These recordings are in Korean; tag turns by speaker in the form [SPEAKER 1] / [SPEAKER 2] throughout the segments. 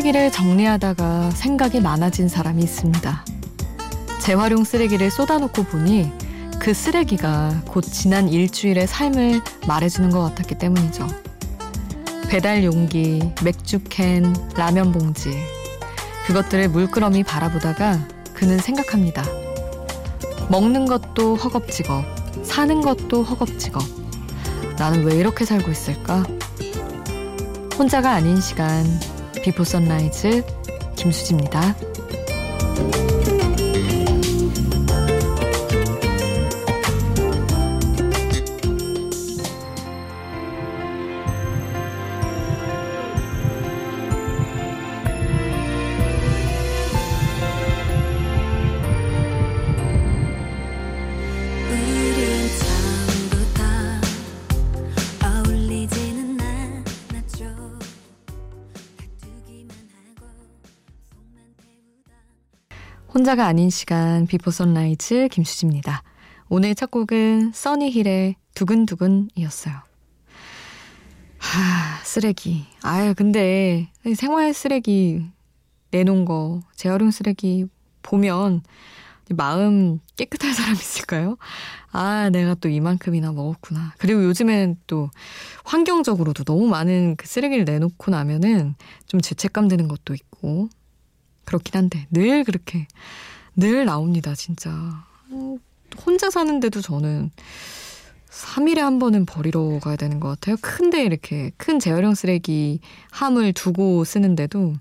[SPEAKER 1] 쓰레기를 정리하다가 생각이 많아진 사람이 있습니다. 재활용 쓰레기를 쏟아놓고 보니 그 쓰레기가 곧 지난 일주일의 삶을 말해주는 것 같았기 때문이죠. 배달 용기, 맥주캔, 라면 봉지. 그것들을 물끄러미 바라보다가 그는 생각합니다. 먹는 것도 허겁지겁, 사는 것도 허겁지겁. 나는 왜 이렇게 살고 있을까? 혼자가 아닌 시간, 비포 선라이즈, 김수지입니다. 혼자가 아닌 시간 비포 선라이즈 김수지입니다. 오늘 첫 곡은 써니힐의 두근두근이었어요. 하, 쓰레기. 아유, 근데 생활 쓰레기 내놓은 거, 재활용 쓰레기 보면 마음 깨끗할 사람 있을까요? 아, 내가 또 이만큼이나 먹었구나. 그리고 요즘엔 또 환경적으로도 너무 많은 그 쓰레기를 내놓고 나면은 좀 죄책감 드는 것도 있고 그렇긴 한데 늘 그렇게 늘 나옵니다 진짜 음, 혼자 사는데도 저는 3일에 한 번은 버리러 가야 되는 것 같아요. 큰데 이렇게 큰 재활용 쓰레기 함을 두고 쓰는데도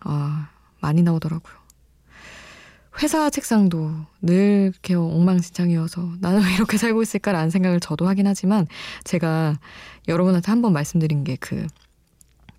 [SPEAKER 1] 아 많이 나오더라고요. 회사 책상도 늘 이렇게 엉망진창이어서 나는 왜 이렇게 살고 있을까라는 생각을 저도 하긴 하지만 제가 여러분한테 한 번 말씀드린 게 그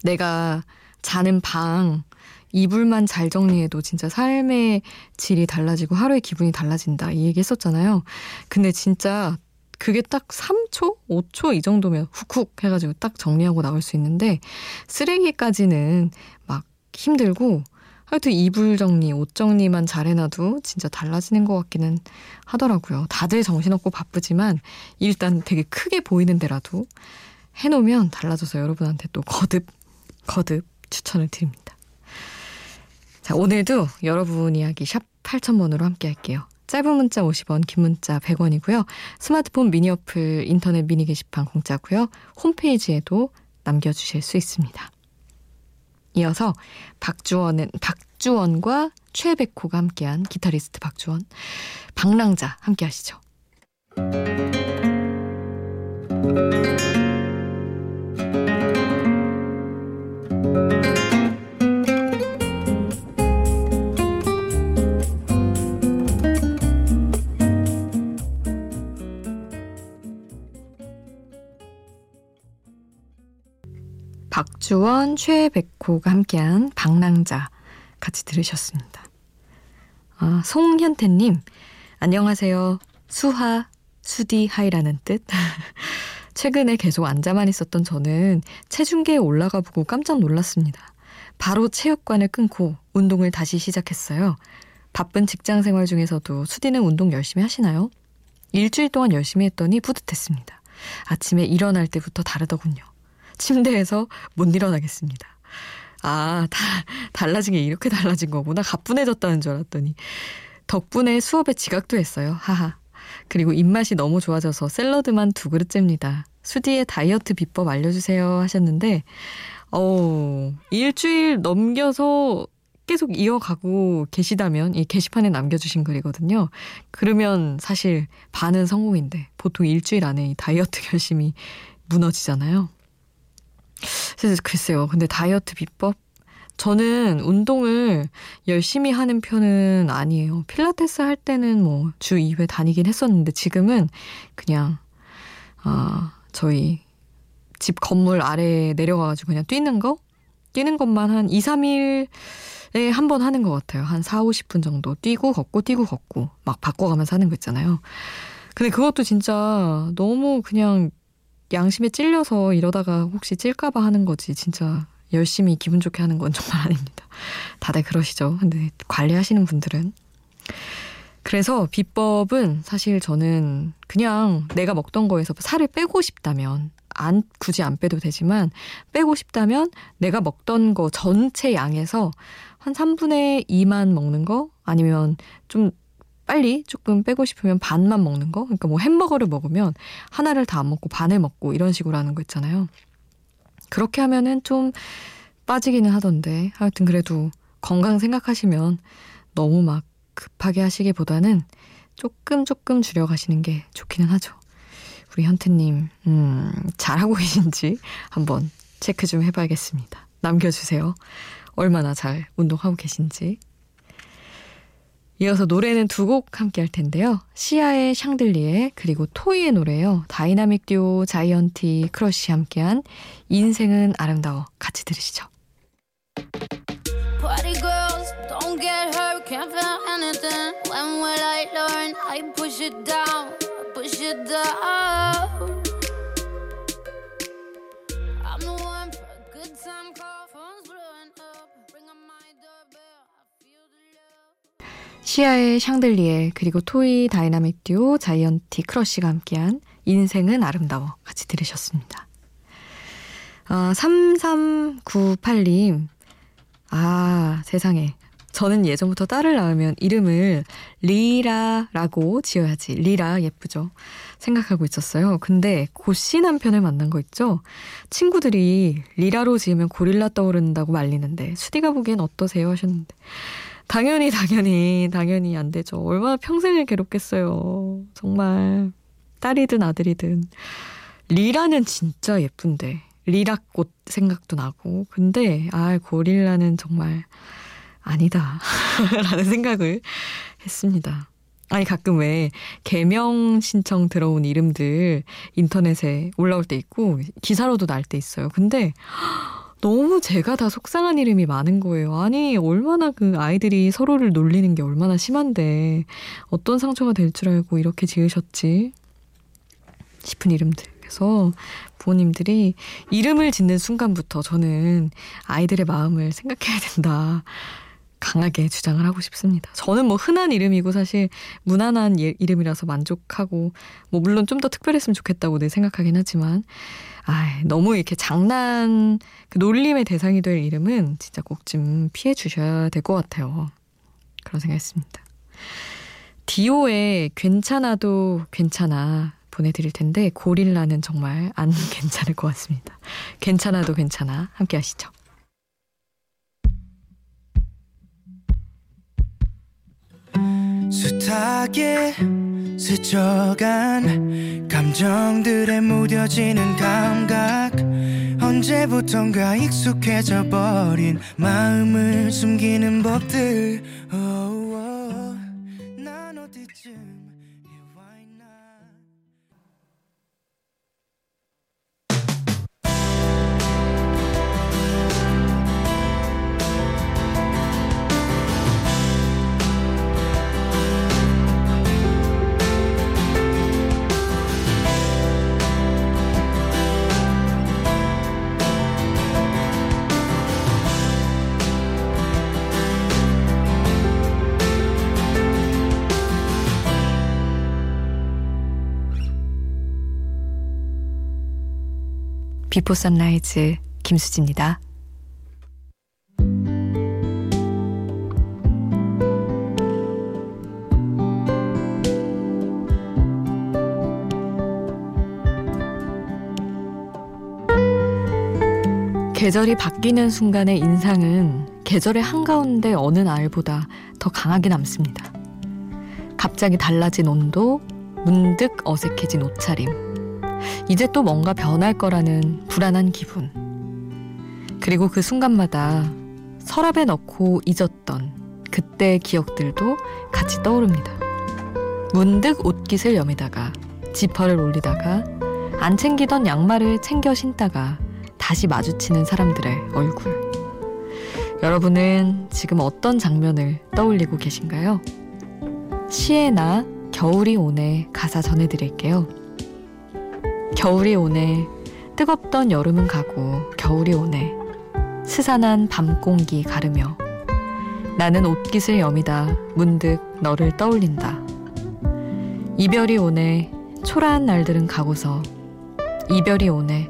[SPEAKER 1] 내가 자는 방 이불만 잘 정리해도 진짜 삶의 질이 달라지고 하루의 기분이 달라진다. 이 얘기 했었잖아요. 근데 진짜 그게 딱 3초? 5초 이 정도면 훅훅 해가지고 딱 정리하고 나올 수 있는데 쓰레기까지는 막 힘들고 하여튼 이불 정리, 옷 정리만 잘 해놔도 진짜 달라지는 것 같기는 하더라고요. 다들 정신없고 바쁘지만 일단 되게 크게 보이는 데라도 해놓으면 달라져서 여러분한테 또 거듭, 거듭 추천을 드립니다. 자, 오늘도 여러분 이야기 샵 8000번으로 함께 할게요. 짧은 문자 50원, 긴 문자 100원이고요. 스마트폰 미니 어플, 인터넷 미니 게시판 공짜고요. 홈페이지에도 남겨주실 수 있습니다. 이어서 박주원은 박주원과 최백호가 함께한 기타리스트 박주원, 방랑자 함께 하시죠. 박주원, 최백호가 함께한 방랑자 같이 들으셨습니다. 아, 송현태님, 안녕하세요. 수하, 수디 하이라는 뜻. 최근에 계속 앉아만 있었던 저는 체중계에 올라가 보고 깜짝 놀랐습니다. 바로 체육관을 끊고 운동을 다시 시작했어요. 바쁜 직장 생활 중에서도 수디는 운동 열심히 하시나요? 일주일 동안 열심히 했더니 뿌듯했습니다. 아침에 일어날 때부터 다르더군요. 침대에서 못 일어나겠습니다. 아, 다, 달라진 게 이렇게 달라진 거구나. 가뿐해졌다는 줄 알았더니. 덕분에 수업에 지각도 했어요. 하하. 그리고 입맛이 너무 좋아져서 샐러드만 두 그릇째입니다. 수디의 다이어트 비법 알려주세요 하셨는데, 어, 일주일 넘겨서 계속 이어가고 계시다면 이 게시판에 남겨주신 글이거든요. 그러면 사실 반은 성공인데 보통 일주일 안에 이 다이어트 결심이 무너지잖아요. 글쎄요. 근데 다이어트 비법? 저는 운동을 열심히 하는 편은 아니에요. 필라테스 할 때는 뭐 주 2회 다니긴 했었는데 지금은 그냥, 아, 저희 집 건물 아래에 내려가 가지고 그냥 뛰는 거? 뛰는 것만 한 2, 3일에 한 번 하는 것 같아요. 한 4, 50분 정도 뛰고 걷고 뛰고 걷고 막 바꿔가면서 하는 거 있잖아요. 근데 그것도 진짜 너무 그냥 양심에 찔려서 이러다가 혹시 찔까봐 하는 거지. 진짜 열심히 기분 좋게 하는 건 정말 아닙니다. 다들 그러시죠. 근데 관리하시는 분들은. 그래서 비법은 사실 저는 그냥 내가 먹던 거에서 살을 빼고 싶다면 안 굳이 안 빼도 되지만 빼고 싶다면 내가 먹던 거 전체 양에서 한 3분의 2만 먹는 거 아니면 좀 빨리 조금 빼고 싶으면 반만 먹는 거. 그러니까 뭐 햄버거를 먹으면 하나를 다 안 먹고 반을 먹고 이런 식으로 하는 거 있잖아요. 그렇게 하면은 좀 빠지기는 하던데 하여튼 그래도 건강 생각하시면 너무 막 급하게 하시기보다는 조금 조금 줄여가시는 게 좋기는 하죠. 우리 현태님, 음, 잘하고 계신지 한번 체크 좀 해봐야겠습니다. 남겨주세요. 얼마나 잘 운동하고 계신지. 이어서 노래는 두 곡 함께 할 텐데요. 시아의 샹들리에 그리고 토이의 노래요. 다이나믹 듀오 자이언티 크러쉬 함께한 인생은 아름다워 같이 들으시죠. Party girls, don't get hurt, can't feel anything. When will I learn? I push it down, push it down. 시아의 샹들리에 그리고 토이 다이나믹 듀오 자이언티 크러쉬가 함께한 인생은 아름다워 같이 들으셨습니다. 아, 3398님 아, 세상에. 저는 예전부터 딸을 낳으면 이름을 리라라고 지어야지. 리라 예쁘죠. 생각하고 있었어요. 근데 고씨 남편을 만난 거 있죠? 친구들이 리라로 지으면 고릴라 떠오른다고 말리는데 수디가 보기엔 어떠세요? 하셨는데 당연히 당연히 당연히 안 되죠. 얼마나 평생을 괴롭겠어요. 정말 딸이든 아들이든 리라는 진짜 예쁜데 리라꽃 생각도 나고 근데 아 고릴라는 정말 아니다 라는 생각을 했습니다. 아니 가끔 왜 개명 신청 들어온 이름들 인터넷에 올라올 때 있고 기사로도 날 때 있어요. 근데 너무 제가 다 속상한 이름이 많은 거예요. 아니 얼마나 그 아이들이 서로를 놀리는 게 얼마나 심한데 어떤 상처가 될 줄 알고 이렇게 지으셨지 싶은 이름들. 그래서 부모님들이 이름을 짓는 순간부터 저는 아이들의 마음을 생각해야 된다. 강하게 주장을 하고 싶습니다. 저는 뭐 흔한 이름이고 사실 무난한 예, 이름이라서 만족하고 뭐 물론 좀 더 특별했으면 좋겠다고 늘 생각하긴 하지만 아 너무 이렇게 장난 그 놀림의 대상이 될 이름은 진짜 꼭 좀 피해 주셔야 될 것 같아요. 그런 생각했습니다. 디오의 괜찮아도 괜찮아 보내드릴 텐데 고릴라는 정말 안 괜찮을 것 같습니다. 괜찮아도 괜찮아 함께 하시죠. 숱하게 스쳐간 감정들에 무뎌지는 감각 언제부턴가 익숙해져 버린 마음을 숨기는 법들 oh. Before Sunrise 김수지입니다. 계절이 바뀌는 순간의 인상은 계절의 한가운데 어느 날보다 더 강하게 남습니다. 갑자기 달라진 온도, 문득 어색해진 옷차림, 이제 또 뭔가 변할 거라는 불안한 기분. 그리고 그 순간마다 서랍에 넣고 잊었던 그때의 기억들도 같이 떠오릅니다. 문득 옷깃을 여미다가 지퍼를 올리다가 안 챙기던 양말을 챙겨 신다가 다시 마주치는 사람들의 얼굴. 여러분은 지금 어떤 장면을 떠올리고 계신가요? 시에나 겨울이 오네 가사 전해드릴게요. 겨울이 오네. 뜨겁던 여름은 가고 겨울이 오네. 스산한 밤 공기 가르며 나는 옷깃을 여미다 문득 너를 떠올린다. 이별이 오네. 초라한 날들은 가고서 이별이 오네.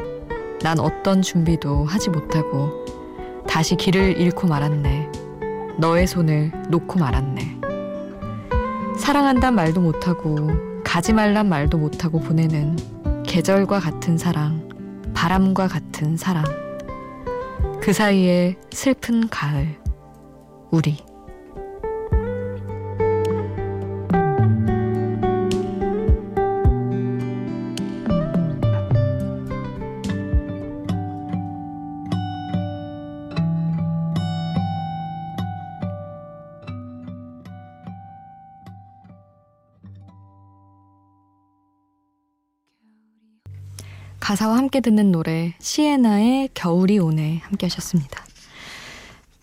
[SPEAKER 1] 난 어떤 준비도 하지 못하고 다시 길을 잃고 말았네. 너의 손을 놓고 말았네. 사랑한단 말도 못하고 가지 말란 말도 못하고 보내는 계절과 같은 사랑, 바람과 같은 사랑. 그 사이에 슬픈 가을, 우리. 가사와 함께 듣는 노래 시에나의 겨울이 오네 함께 하셨습니다.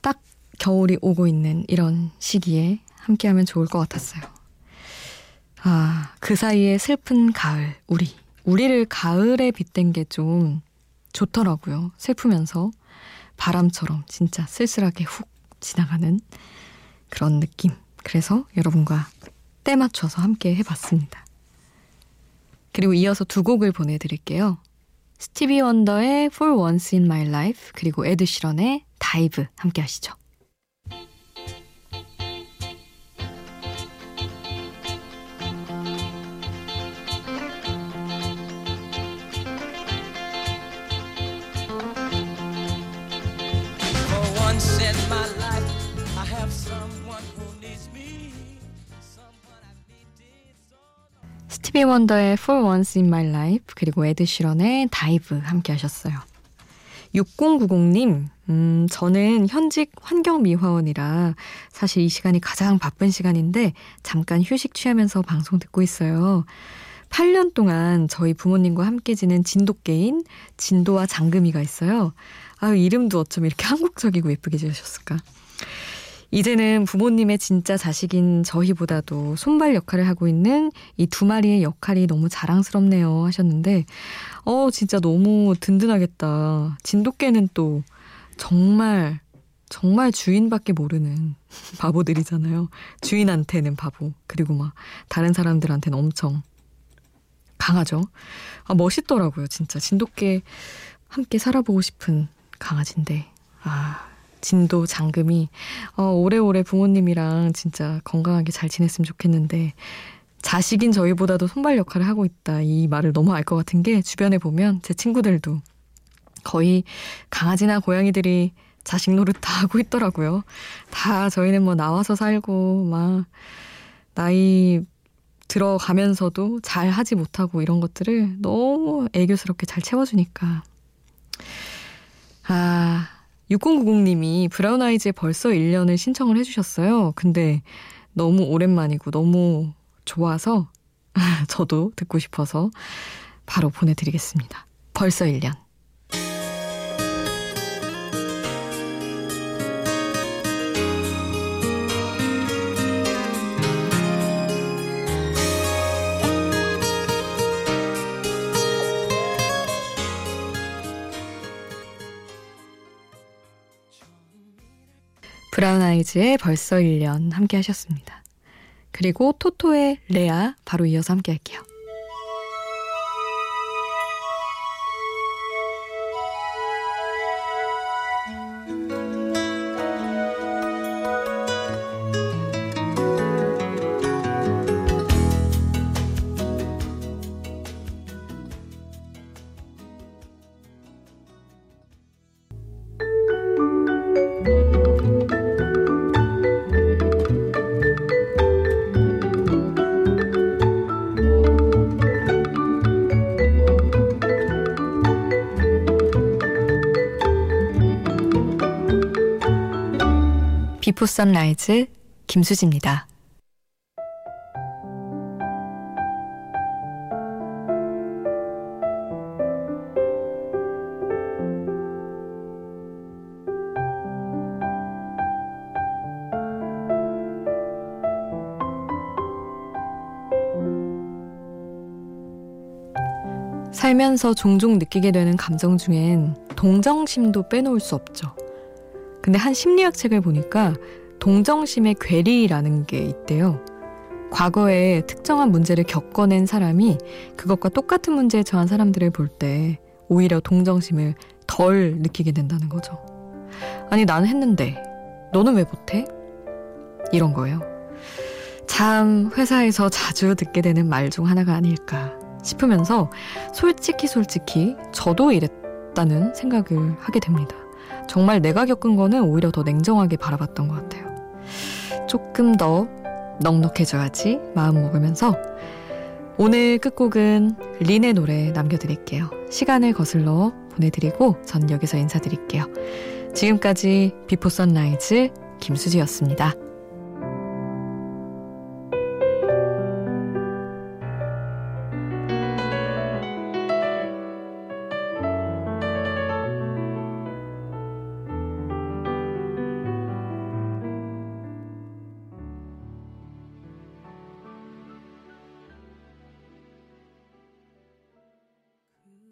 [SPEAKER 1] 딱 겨울이 오고 있는 이런 시기에 함께 하면 좋을 것 같았어요. 아, 그 사이에 슬픈 가을, 우리. 우리를 가을에 빗댄 게 좀 좋더라고요. 슬프면서 바람처럼 진짜 쓸쓸하게 훅 지나가는 그런 느낌. 그래서 여러분과 때 맞춰서 함께 해봤습니다. 그리고 이어서 두 곡을 보내드릴게요. 스티비 원더의 For Once in My Life 그리고 에드 시런의 다이브 함께 하시죠. 스티비 원더의 For Once in My Life 그리고 에드 시런의 Dive 함께 하셨어요. 6090님, 음, 저는 현직 환경미화원이라 사실 이 시간이 가장 바쁜 시간인데 잠깐 휴식 취하면서 방송 듣고 있어요. 8년 동안 저희 부모님과 함께 지낸 진돗개인 진도와 장금이가 있어요. 아유, 이름도 어쩜 이렇게 한국적이고 예쁘게 지으셨을까. 이제는 부모님의 진짜 자식인 저희보다도 손발 역할을 하고 있는 이 두 마리의 역할이 너무 자랑스럽네요 하셨는데, 어, 진짜 너무 든든하겠다. 진돗개는 또 정말, 정말 주인밖에 모르는 바보들이잖아요. 주인한테는 바보. 그리고 막 다른 사람들한테는 엄청 강하죠. 아, 멋있더라고요, 진짜. 진돗개 함께 살아보고 싶은 강아지인데. 아, 진도 장금이 어, 오래오래 부모님이랑 진짜 건강하게 잘 지냈으면 좋겠는데 자식인 저희보다도 손발 역할을 하고 있다 이 말을 너무 알 것 같은 게 주변에 보면 제 친구들도 거의 강아지나 고양이들이 자식 노릇 다 하고 있더라고요. 다 저희는 뭐 나와서 살고 막 나이 들어가면서도 잘 하지 못하고 이런 것들을 너무 애교스럽게 잘 채워주니까 아 6090님이 브라운 아이즈에 벌써 1년을 신청을 해주셨어요. 근데 너무 오랜만이고 너무 좋아서 저도 듣고 싶어서 바로 보내드리겠습니다. 벌써 1년. 브라운 아이즈의 벌써 1년 함께 하셨습니다. 그리고 토토의 레아 바로 이어서 함께 할게요. 비포 선라이즈 김수지입니다. 살면서 종종 느끼게 되는 감정 중엔 동정심도 빼놓을 수 없죠. 근데 한 심리학 책을 보니까 동정심의 괴리라는 게 있대요. 과거에 특정한 문제를 겪어낸 사람이 그것과 똑같은 문제에 처한 사람들을 볼 때 오히려 동정심을 덜 느끼게 된다는 거죠. 아니, 나는 했는데, 너는 왜 못해? 이런 거예요. 참, 회사에서 자주 듣게 되는 말 중 하나가 아닐까 싶으면서 솔직히 솔직히 저도 이랬다는 생각을 하게 됩니다. 정말 내가 겪은 거는 오히려 더 냉정하게 바라봤던 것 같아요. 조금 더 넉넉해져야지 마음 먹으면서 오늘 끝곡은 린의 노래 남겨드릴게요. 시간을 거슬러 보내드리고 전 여기서 인사드릴게요. 지금까지 Before Sunrise 김수지였습니다.